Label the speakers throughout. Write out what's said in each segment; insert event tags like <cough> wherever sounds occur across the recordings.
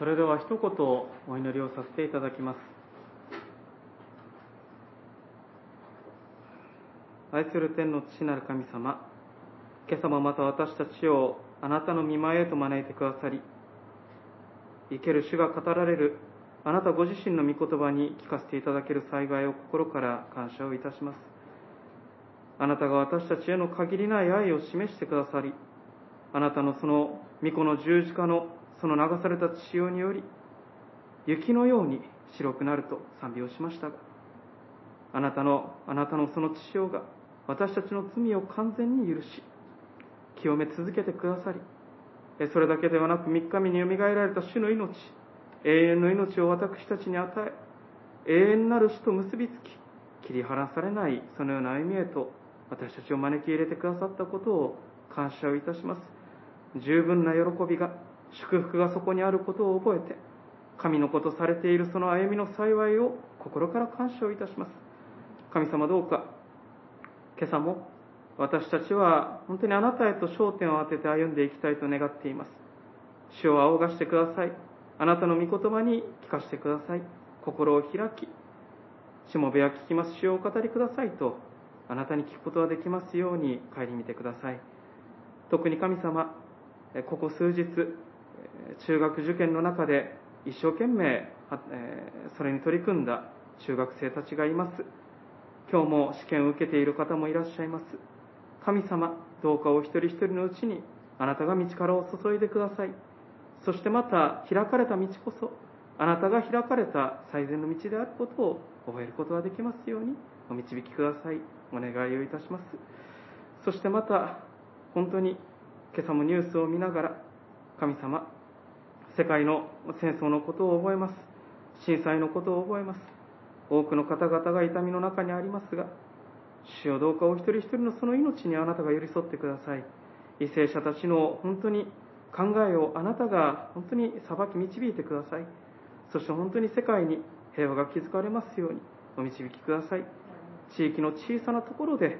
Speaker 1: それでは一言お祈りをさせていただきます。愛する天の父なる神様今朝もまた私たちをあなたの見前へと招いてくださり生ける主が語られるあなたご自身の御言葉に聞かせていただける幸いを心から感謝をいたします。あなたが私たちへの限りない愛を示してくださりあなたのその御子の十字架のその流された血潮により雪のように白くなると賛美をしましたがあなたのあなたのその血潮が私たちの罪を完全に許し清め続けてくださりそれだけではなく三日目によみがえられた主の命永遠の命を私たちに与え永遠なる死と結びつき切り離されないそのような歩みへと私たちを招き入れてくださったことを感謝をいたします。十分な喜びが祝福がそこにあることを覚えて神のことされているその歩みの幸いを心から感謝をいたします。神様どうか今朝も私たちは本当にあなたへと焦点を当てて歩んでいきたいと願っています。主を仰がしてください。あなたの御言葉に聞かせてください。心を開きしもべは聞きます。主をお語りくださいとあなたに聞くことができますように帰り見てください。特に神様ここ数日中学受験の中で一生懸命それに取り組んだ中学生たちがいます。今日も試験を受けている方もいらっしゃいます。神様どうかお一人一人のうちにあなたが道からを注いでください。そしてまた開かれた道こそあなたが開かれた最善の道であることを覚えることができますようにお導きください。お願いをいたします。そしてまた本当に今朝もニュースを見ながら神様世界の戦争のことを覚えます。震災のことを覚えます。多くの方々が痛みの中にありますが主よどうかお一人一人のその命にあなたが寄り添ってください。為政者たちの本当に考えをあなたが本当に裁き導いてください。そして本当に世界に平和が築かれますようにお導きください。地域の小さなところで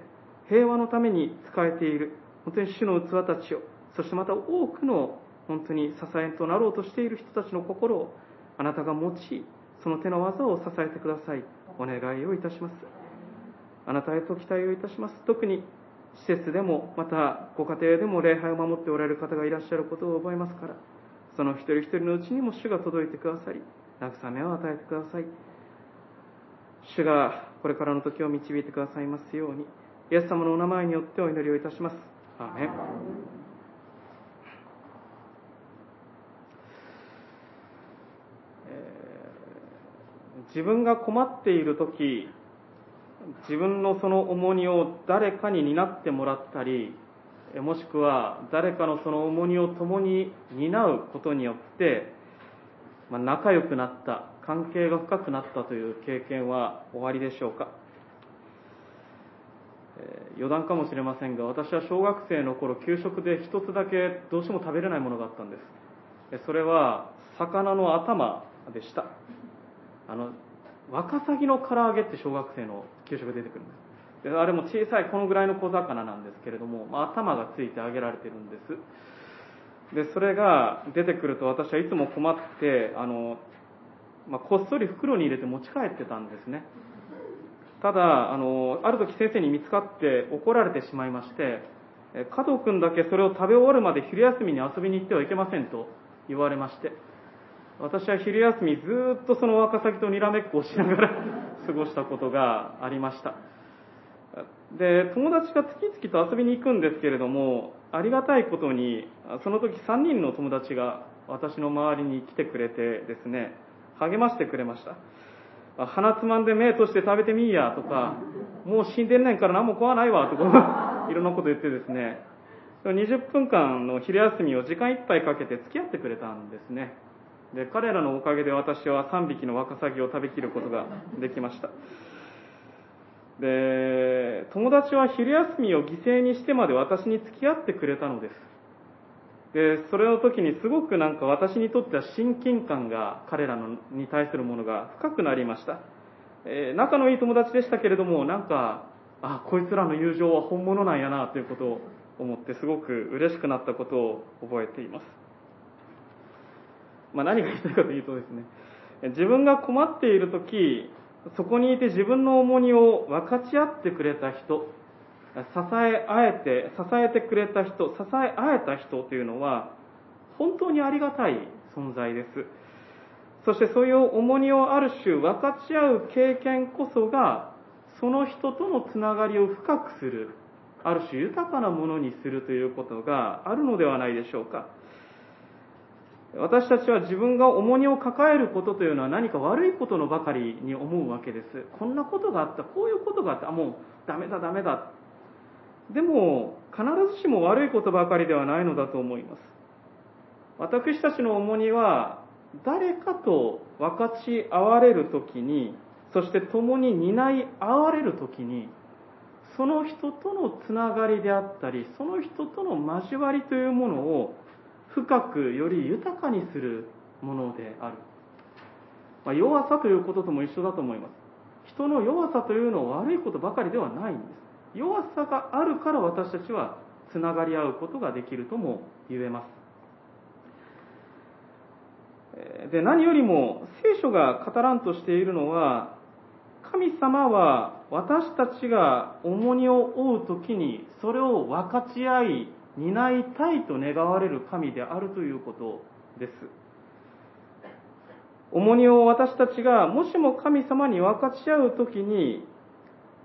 Speaker 1: 平和のために使えている本当に主の器たちをそしてまた多くの本当に支えとなろうとしている人たちの心をあなたが用いその手の技を支えてください。お願いをいたします。あなたへと期待をいたします。特に施設でもまたご家庭でも礼拝を守っておられる方がいらっしゃることを覚えますからその一人一人のうちにも主が届いてくださり慰めを与えてください。主がこれからの時を導いてくださいますようにイエス様のお名前によってお祈りをいたします。アーメン。自分が困っている時自分のその重荷を誰かに担ってもらったりもしくは誰かのその重荷を共に担うことによって、まあ、仲良くなった関係が深くなったという経験はおありでしょうか、えー、余談かもしれませんが私は小学生の頃給食で一つだけどうしても食べれないものがあったんです。それは魚の頭でした。あのワカサギの唐揚げって小学生の給食出てくるんです。であれも小さいこのぐらいの小魚なんですけれども、まあ、頭がついて揚げられてるんです。でそれが出てくると私はいつも困ってあの、まあ、こっそり袋に入れて持ち帰ってたんですね。ただあのある時先生に見つかって怒られてしまいまして加藤君だけそれを食べ終わるまで昼休みに遊びに行ってはいけませんと言われまして。私は昼休みずっとそのワカサギとにらめっこをしながら <laughs> 過ごしたことがありました。で友達が次々と遊びに行くんですけれどもありがたいことにその時3人の友達が私の周りに来てくれてですね励ましてくれました。鼻つまんで目として食べてみいやとかもう死んでんねんから何も食わないわとか <laughs> いろんなこと言ってですね。20分間の昼休みを時間いっぱいかけて付き合ってくれたんですね。で彼らのおかげで私は3匹のワカサギを食べきることができました。で友達は昼休みを犠牲にしてまで私に付き合ってくれたのです。でそれの時にすごくなんか私にとっては親近感が彼らのに対するものが深くなりました、えー、仲のいい友達でしたけれどもなんかあこいつらの友情は本物なんやなということを思ってすごく嬉しくなったことを覚えています。まあ、何が言いたいかというとですね、自分が困っている時、そこにいて自分の重荷を分かち合ってくれた人、支え合えて、支えてくれた人、支え合えた人というのは、本当にありがたい存在です。そしてそういう重荷をある種分かち合う経験こそが、その人とのつながりを深くする、ある種豊かなものにするということがあるのではないでしょうか。私たちは自分が重荷を抱えることというのは何か悪いことのばかりに思うわけです。こんなことがあった、こういうことがあった、あ、もうダメだダメだ。でも、必ずしも悪いことばかりではないのだと思います。私たちの重荷は、誰かと分かち合われるときに、そして共に担い合われるときに、その人とのつながりであったり、その人との交わりというものを深くより豊かにするものである。まあ、弱さということとも一緒だと思います。人の弱さというのは悪いことばかりではないんです。弱さがあるから私たちはつながり合うことができるとも言えます。で、何よりも聖書が語らんとしているのは、神様は私たちが重荷を負う時にそれを分かち合い担いたいと願われる神であるということです。重荷を私たちがもしも神様に分かち合う時に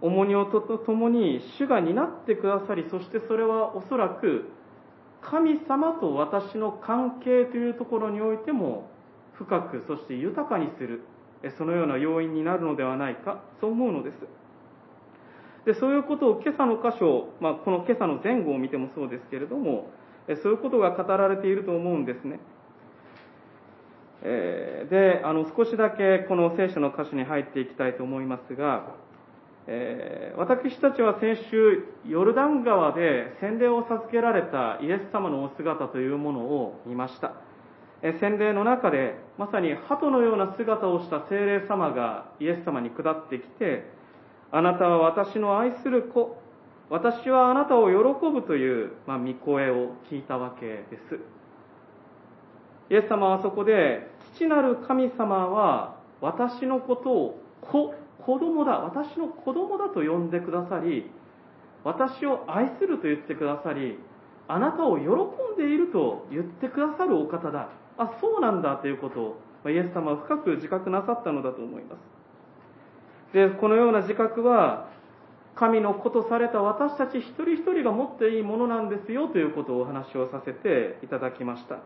Speaker 1: 重荷をとともに主が担ってくださり、そしてそれはおそらく神様と私の関係というところにおいても深く、そして豊かにする、そのような要因になるのではないか、そう思うのです。でそういうことを今朝の箇所、まあ、この今朝の前後を見てもそうですけれども、そういうことが語られていると思うんですね。えで、あの少しだけこの聖書の箇所に入っていきたいと思いますが、えー、私たちは先週、ヨルダン川で洗礼を授けられたイエス様のお姿というものを見ました。え、洗礼の中で、まさに鳩のような姿をした精霊様がイエス様に下ってきて、あなたは私の愛する子、私はあなたを喜ぶという、まあ、御声を聞いたわけです。イエス様はそこで、父なる神様は私のことを子子供だ、私の子供だと呼んでくださり、私を愛すると言ってくださり、あなたを喜んでいると言ってくださるお方だ。あ、そうなんだということを、イエス様は深く自覚なさったのだと思います。で、このような自覚は、神の子とされた私たち一人一人が持っていいものなんですよということをお話をさせていただきました。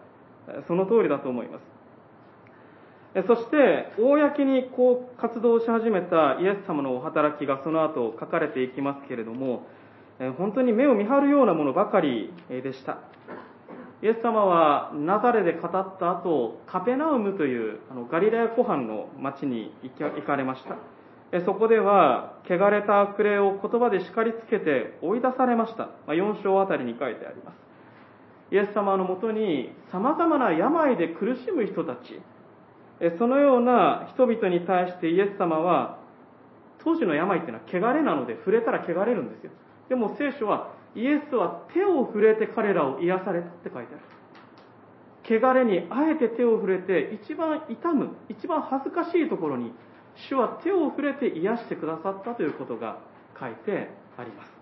Speaker 1: その通りだと思います。そして、公にこう活動し始めたイエス様のお働きがその後書かれていきますけれども、本当に目を見張るようなものばかりでした。イエス様はナザレで語った後、カペナウムというあのガリラヤ湖畔の町に行かれました。そこでは、汚れた悪霊を言葉で叱りつけて追い出されました。ま4章あたりに書いてあります。イエス様のもとに様々な病で苦しむ人たち、そのような人々に対してイエス様は、当時の病っていうのは汚れなので触れたら汚れるんですよ。でも聖書は、イエスは手を触れて彼らを癒されたって書いてある。汚れにあえて手を触れて、一番痛む、一番恥ずかしいところに、主は手を触れて癒してくださったということが書いてあります。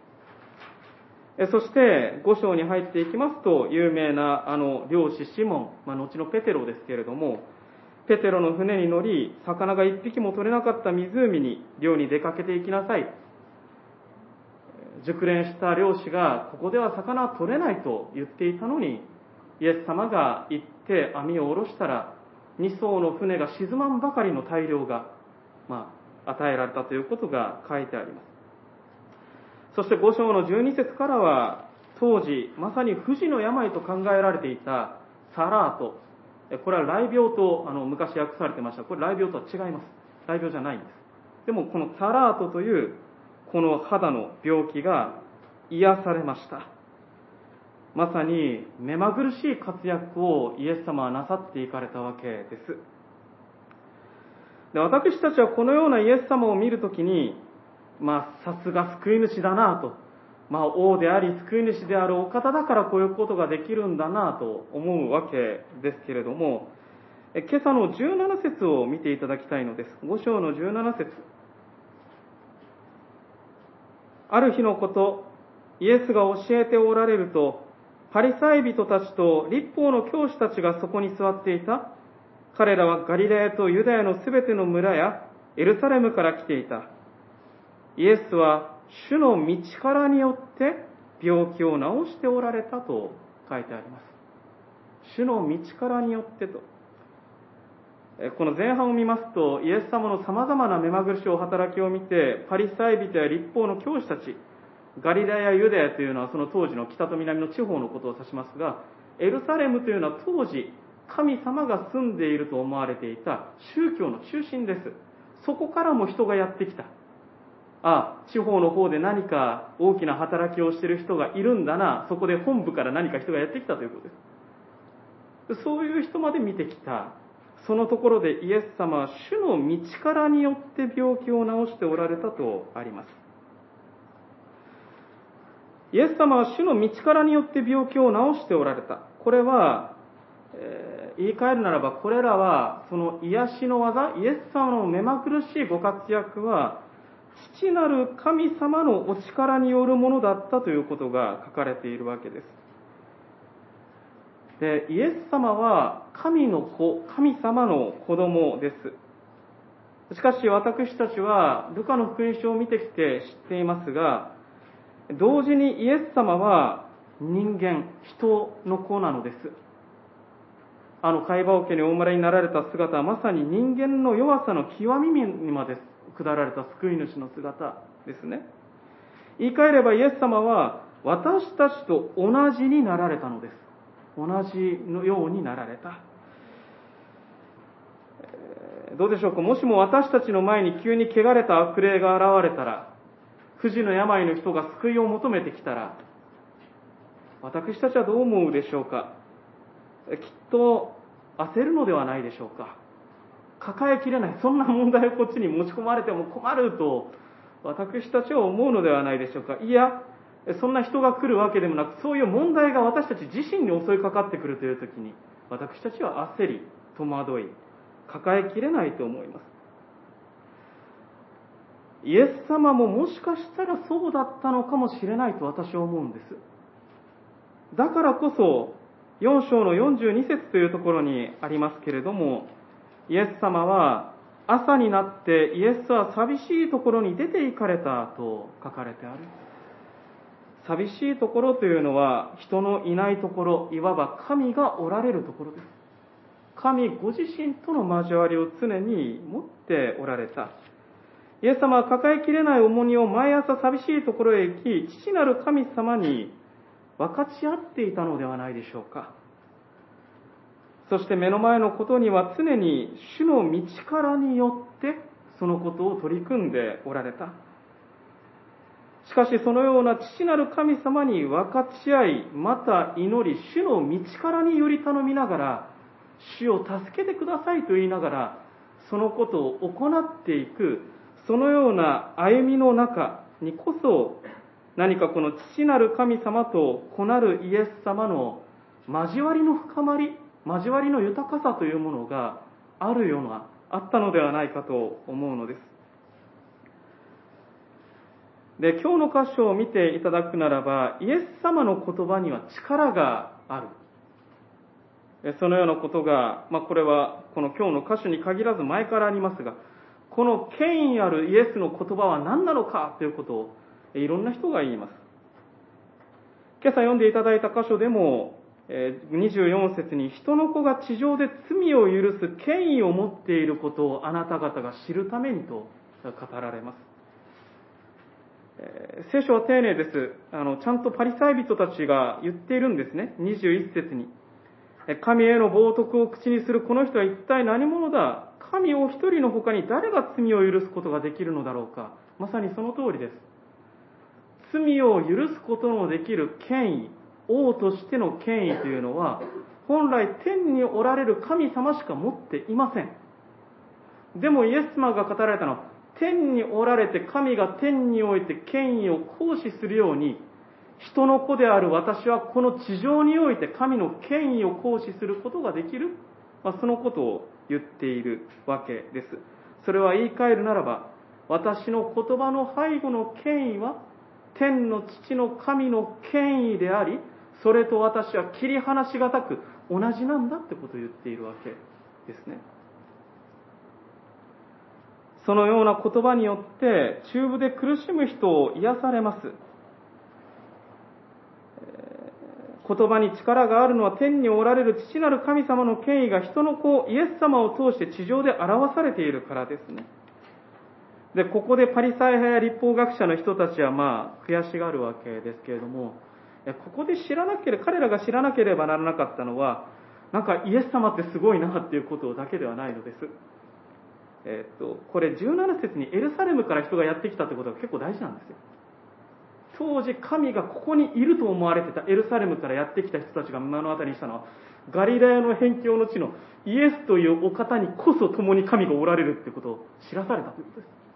Speaker 1: そして、5章に入っていきますと、有名なあの漁師シモン、まあ、後のペテロですけれども、ペテロの船に乗り、魚が一匹も取れなかった湖に漁に出かけていきなさい。熟練した漁師が、ここでは魚は取れないと言っていたのに、イエス様が行って網を下ろしたら、2艘の船が沈まんばかりの大量が、まあ、与えられたということが書いてあります。そして5章の12節からは、当時、まさに不治の病と考えられていたサラート、これは雷病とあの昔訳されてました。これ雷病とは違います。雷病じゃないんです。でもこのタラートというこの肌の病気が癒されました。まさに目まぐるしい活躍をイエス様はなさっていかれたわけです。で私たちはこのようなイエス様を見るときに、まあ、さすが救い主だなとまあ、王であり救い主であるお方だからこういうことができるんだなと思うわけですけれども、今朝の17節を見ていただきたいのです。5章の17節ある日のこと、イエスが教えておられると、パリサイ人たちと立法の教師たちがそこに座っていた。彼らはガリラヤとユダヤのすべての村やエルサレムから来ていた。イエスは主の道からによって病気を治しておられたと書いてあります。主の道からによってと。この前半を見ますと、イエス様の様々な目まぐるしい働きを見て、パリサイ人や立法の教師たち、ガリラやユダヤというのはその当時の北と南の地方のことを指しますが、エルサレムというのは当時、神様が住んでいると思われていた宗教の中心です。そこからも人がやってきた。あ、地方の方で何か大きな働きをしている人がいるんだな、そこで本部から何か人がやってきたということです。そういう人まで見てきたそのところでイエス様は主の道からによって病気を治しておられたとあります。イエス様は主の道からによって病気を治しておられた。これは、え、言い換えるならば、これらは、その癒しの技、イエス様の目まぐるしいご活躍は、父なる神様のお力によるものだったということが書かれているわけです。で、イエス様は神の子、神様の子供です。しかし私たちはルカの福音書を見てきて知っていますが、同時にイエス様は人間、人の子なのです。あの会話桶にお生まれになられた姿はまさに人間の弱さの極みにまで下られた救い主の姿ですね。言い換えればイエス様は私たちと同じになられたのです。同じのようになられた。どうでしょうか？もしも私たちの前に急に汚れた悪霊が現れたら、不治の病の人が救いを求めてきたら、私たちはどう思うでしょうか？きっと焦るのではないでしょうか抱えきれない、そんな問題をこっちに持ち込まれても困ると、私たちは思うのではないでしょうかいや、そんな人が来るわけでもなく、そういう問題が私たち自身に襲いかかってくるという時に、私たちは焦り、戸惑い、抱えきれないと思います。イエス様ももしかしたらそうだったのかもしれないと私は思うんです。だからこそ、4章の42節というところにありますけれども、イエス様は朝になってイエスは寂しいところに出て行かれたと書かれてある。寂しいところというのは人のいないところ、いわば神がおられるところです。神ご自身との交わりを常に持っておられた。イエス様は抱えきれない重荷を毎朝寂しいところへ行き、父なる神様に分かち合っていたのではないでしょうか。そして目の前のことには常に主の道からによってそのことを取り組んでおられた。しかしそのような父なる神様に分かち合い、また祈り、主の道からにより頼みながら、主を助けてくださいと言いながら、そのことを行っていく、そのような歩みの中にこそ、何かこの父なる神様と子なるイエス様の交わりの深まり、交わりの豊かさというものがあるような、あったのではないかと思うのです。で、今日の箇所を見ていただくならば、イエス様の言葉には力がある。そのようなことが、まあ、これはこの今日の箇所に限らず前からありますが、この権威あるイエスの言葉は何なのかということをいろんな人が言います。今朝読んでいただいた箇所でも、24節に人の子が地上で罪を許す権威を持っていることをあなた方が知るためにと語られます。聖書は丁寧です。あの、ちゃんとパリサイ人たちが言っているんですね。21節に。神への冒涜を口にするこの人は一体何者だ？神お一人の他に誰が罪を許すことができるのだろうか？まさにその通りです。罪を許すことのできる権威、王としての権威というのは、本来天におられる神様しか持っていません。でもイエス様が語られたのは、天におられて神が天において権威を行使するように、人の子である私はこの地上において神の権威を行使することができるまあ、そのことを言っているわけです。それは言い換えるならば、私の言葉の背後の権威は、天の父の神の権威であり、それと私は切り離しがたく同じなんだってことを言っているわけですね。そのような言葉によって中部で苦しむ人を癒されます。言葉に力があるのは天におられる父なる神様の権威が人の子イエス様を通して地上で表されているからですね。で、ここでパリサイ派や立法学者の人たちはまあ悔しがるわけですけれども、ここで知らなければ、彼らが知らなければならなかったのは、なんかイエス様ってすごいなっていうことだけではないのです。えっと、これ17節にエルサレムから人がやってきたってことが結構大事なんですよ。当時神がここにいると思われてたエルサレムからやってきた人たちが目の当たりにしたのはガリラヤの辺境の地のイエスというお方にこそ共に神がおられるってことを知らされたということです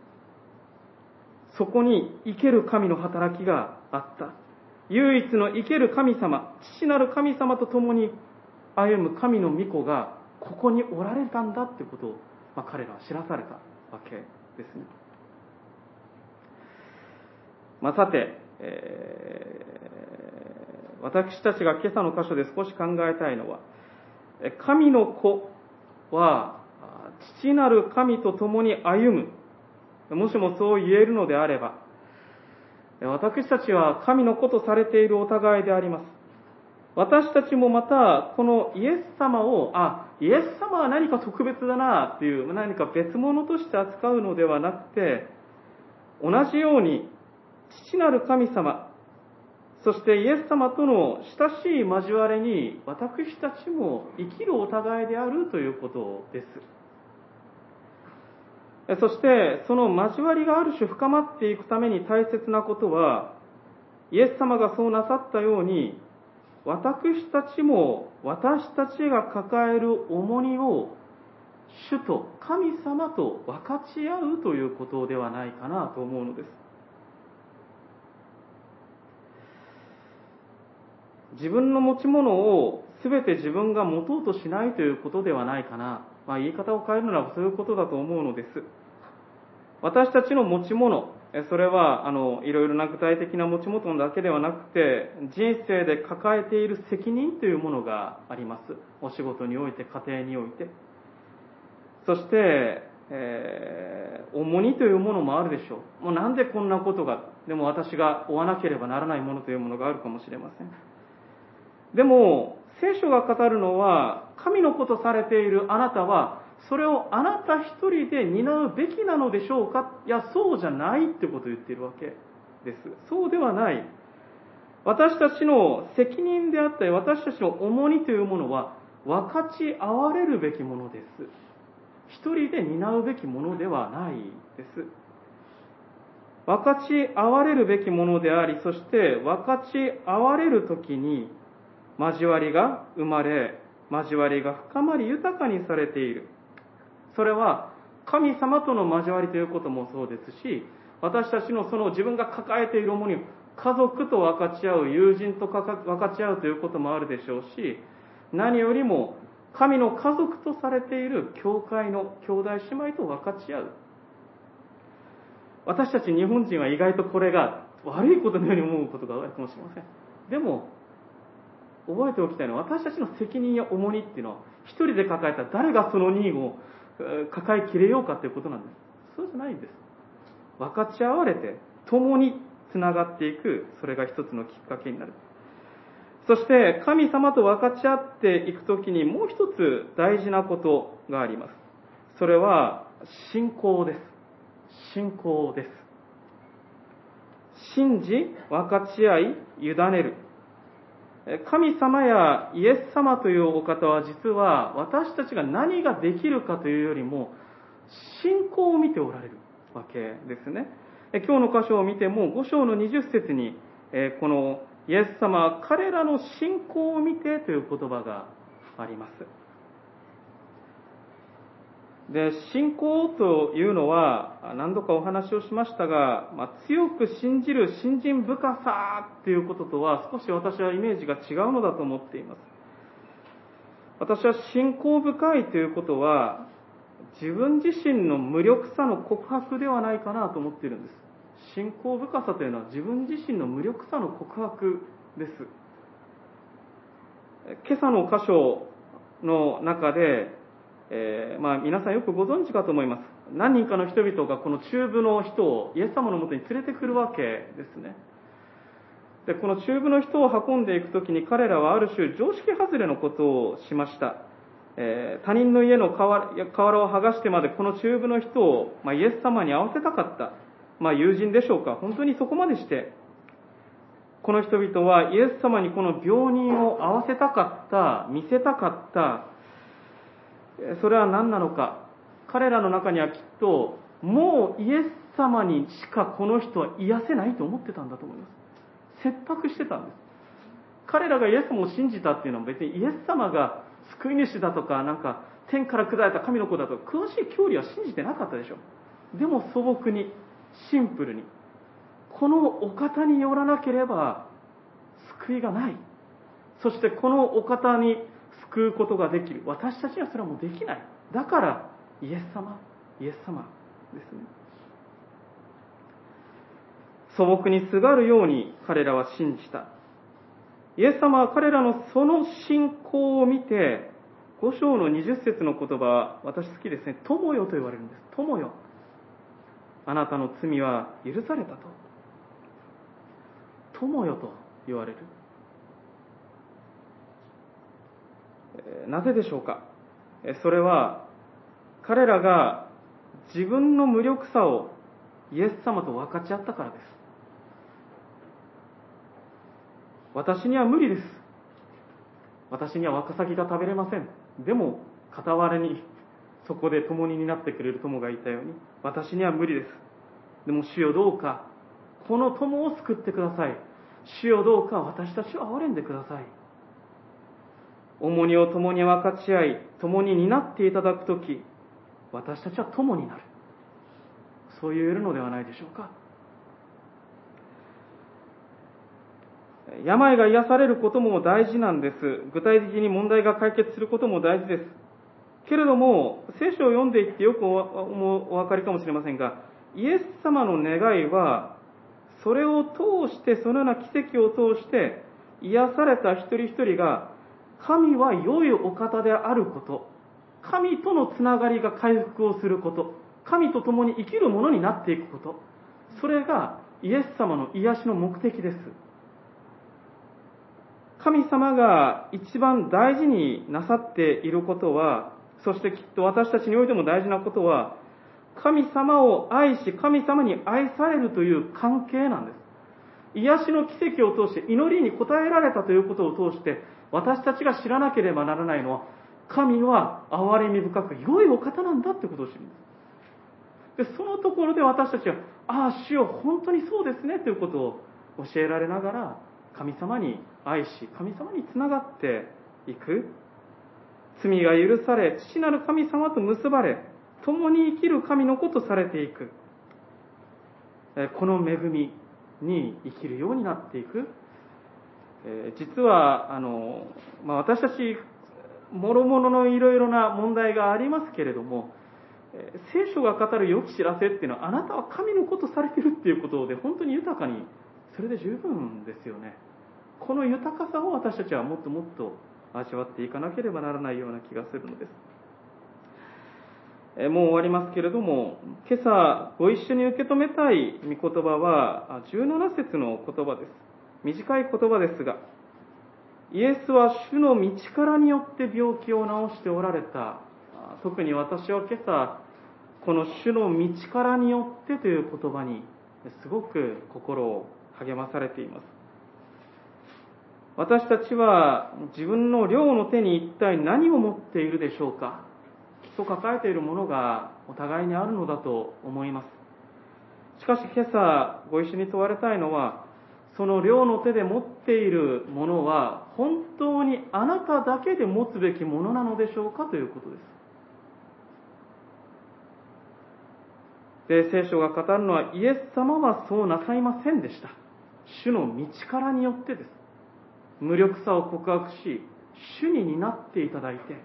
Speaker 1: そこに生ける神の働きがあった唯一の生ける神様父なる神様と共に歩む神の御子がここにおられたんだってことを、まあ、彼らは知らされたわけですね、まあ、さてえー、私たちが今朝の箇所で少し考えたいのは、神の子は、父なる神と共に歩む。もしもそう言えるのであれば、私たちは神の子とされているお互いであります。私たちもまた、このイエス様を、あ、イエス様は何か特別だなっていう、何か別物として扱うのではなくて、同じように父なる神様、そしてイエス様との親しい交わりに私たちも生きるお互いであるということです。そしてその交わりがある種深まっていくために大切なことは、イエス様がそうなさったように、私たちも私たちが抱える重荷を主と神様と分かち合うということではないかなと思うのです。自分の持ち物を全て自分が持とうとしないということではないかな。まあ、言い方を変えるならそういうことだと思うのです。私たちの持ち物、それは、あの、いろいろな具体的な持ち物だけではなくて、人生で抱えている責任というものがあります。お仕事において、家庭において。そして、えー、重荷というものもあるでしょう。もうなんでこんなことが、でも私が負わなければならないものというものがあるかもしれません。でも、聖書が語るのは、神の子とされているあなたは、それをあなた一人で担うべきなのでしょうか？いや、そうじゃないってことを言っているわけです。そうではない。私たちの責任であったり、私たちの重荷というものは、分かち合われるべきものです。一人で担うべきものではないです。分かち合われるべきものであり、そして分かち合われるときに、交わりが生まれ、交わりが深まり豊かにされている。それは神様との交わりということもそうですし、私たちのその自分が抱えている重荷を家族と分かち合う、友人と分かち合うということもあるでしょうし、何よりも神の家族とされている教会の兄弟姉妹と分かち合う。私たち日本人は意外とこれが悪いことのように思うことがあるかもしれません。でも、覚えておきたいのは私たちの責任や重荷っていうのは一人で抱えた誰がその任を抱えきれようかということなんです。そうじゃないんです。分かち合われて共につながっていくそれが一つのきっかけになる。そして神様と分かち合っていくときにもう一つ大事なことがあります。それは信仰です。信仰です。信じ分かち合い委ねる。神様やイエス様というお方は実は私たちが何ができるかというよりも信仰を見ておられるわけですね。今日の箇所を見ても5章の20節にこのイエス様は彼らの信仰を見てという言葉があります。で、信仰というのは、何度かお話をしましたが、まあ、強く信じる信心深さっていうこととは、少し私はイメージが違うのだと思っています。私は信仰深いということは、自分自身の無力さの告白ではないかなと思っているんです。信仰深さというのは自分自身の無力さの告白です。今朝の箇所の中で、えー、まあ、皆さんよくご存知かと思います。何人かの人々がこの中部の人をイエス様のもとに連れてくるわけですね。で、この中部の人を運んでいくときに彼らはある種常識外れのことをしました。えー、他人の家の瓦を剥がしてまでこの中部の人を、まあ、イエス様に合わせたかった。まあ、友人でしょうか。本当にそこまでして、この人々はイエス様にこの病人を合わせたかった、見せたかった、それは何なのか。彼らの中にはきっと、もうイエス様にしかこの人は癒せないと思ってたんだと思います。切迫してたんです。彼らがイエス様を信じたっていうのは別にイエス様が救い主だとか、なんか天から下られた神の子だとか、詳しい教理は信じてなかったでしょ。でも素朴に、シンプルに、このお方によらなければ救いがない。そしてこのお方に救うことができる。私たちにはそれはもうできない。だから、イエス様、イエス様ですね。素朴にすがるように彼らは信じた。イエス様は彼らのその信仰を見て、五章の20節の言葉私好きですね。友よと言われるんです。友よ。あなたの罪は許されたと。友よと言われる。なぜでしょうか？それは彼らが自分の無力さをイエス様と分かち合ったからです。私には無理です。私にはワカサギが食べれません。でも、傍らにそこで共に担ってくれる友がいたように、私には無理です。でも主よどうか、この友を救ってください。主よどうか私たちを憐れんでください。重荷を共に分かち合い、共に担っていただくとき、私たちは友になる。そう言えるのではないでしょうか。病が癒されることも大事なんです。具体的に問題が解決することも大事です。けれども、聖書を読んでいってよくお分かりかもしれませんが、イエス様の願いは、それを通して、そのような奇跡を通して、癒された一人一人が、神は良いお方であること、神とのつながりが回復をすること、神と共に生きるものになっていくこと、それがイエス様の癒しの目的です。神様が一番大事になさっていることは、そしてきっと私たちにおいても大事なことは、神様を愛し、神様に愛されるという関係なんです。癒しの奇跡を通して、祈りに応えられたということを通して、私たちが知らなければならないのは、神は憐れみ深く良いお方なんだってことを知るんです。で、そのところで私たちは、ああ、主よ、本当にそうですねということを教えられながら、神様に愛し、神様につながっていく。罪が許され、父なる神様と結ばれ、共に生きる神の子とされていく。この恵みに生きるようになっていく。実は、あの、まあ、私たち、諸々のいろいろな問題がありますけれども、聖書が語る良き知らせっていうのは、あなたは神の子とされてるっていうことで、本当に豊かにそれで十分ですよね。この豊かさを私たちはもっともっと味わっていかなければならないような気がするのです。えもう終わりますけれども、今朝ご一緒に受け止めたい御言葉は17節の言葉です。短い言葉ですが、イエスは主の道からによって病気を治しておられた。特に私は今朝、この主の道からによってという言葉にすごく心を励まされています。私たちは自分の両の手に一体何を持っているでしょうかきっと抱えているものがお互いにあるのだと思います。しかし今朝ご一緒に問われたいのは、その両の手で持っているものは本当にあなただけで持つべきものなのでしょうかということです。で、聖書が語るのはイエス様はそうなさいませんでした。主の道からによってです。無力さを告白し、主に担っていただいて、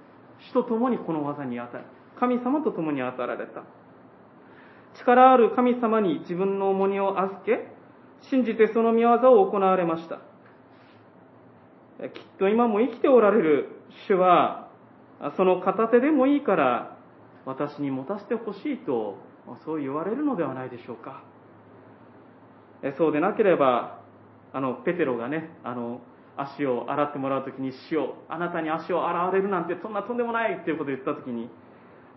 Speaker 1: 主と共にこの技に当たり、神様と共に当たられた。力ある神様に自分の重荷を預け、信じてその見業を行われました。きっと今も生きておられる主は、その片手でもいいから私に持たせてほしいと、そう言われるのではないでしょうか。そうでなければ、あの、ペテロがね、あの、足を洗ってもらうときに、主を、あなたに足を洗われるなんてそんなとんでもないっていうことを言ったときに、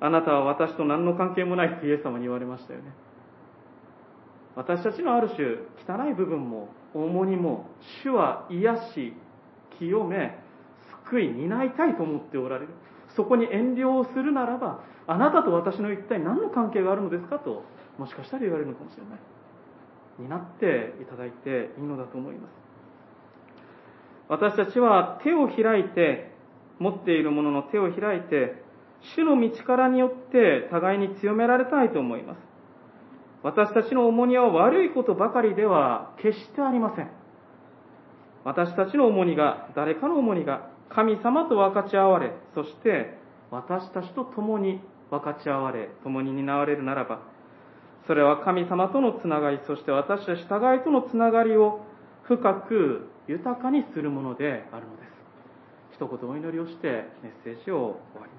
Speaker 1: あなたは私と何の関係もないってイエス様に言われましたよね。私たちのある種、汚い部分も、重荷も、主は癒し、清め、救い、担いたいと思っておられる。そこに遠慮をするならば、あなたと私の一体何の関係があるのですかと、もしかしたら言われるのかもしれない。担っていただいていいのだと思います。私たちは手を開いて、持っているものの手を開いて、主の道からによって互いに強められたいと思います。私たちの重荷は悪いことばかりでは決してありません。私たちの重荷が、誰かの重荷が神様と分かち合われ、そして私たちと共に分かち合われ、共に担われるならば、それは神様とのつながり、そして私たち互いとのつながりを深く豊かにするものであるのです。一言お祈りをしてメッセージを終わります。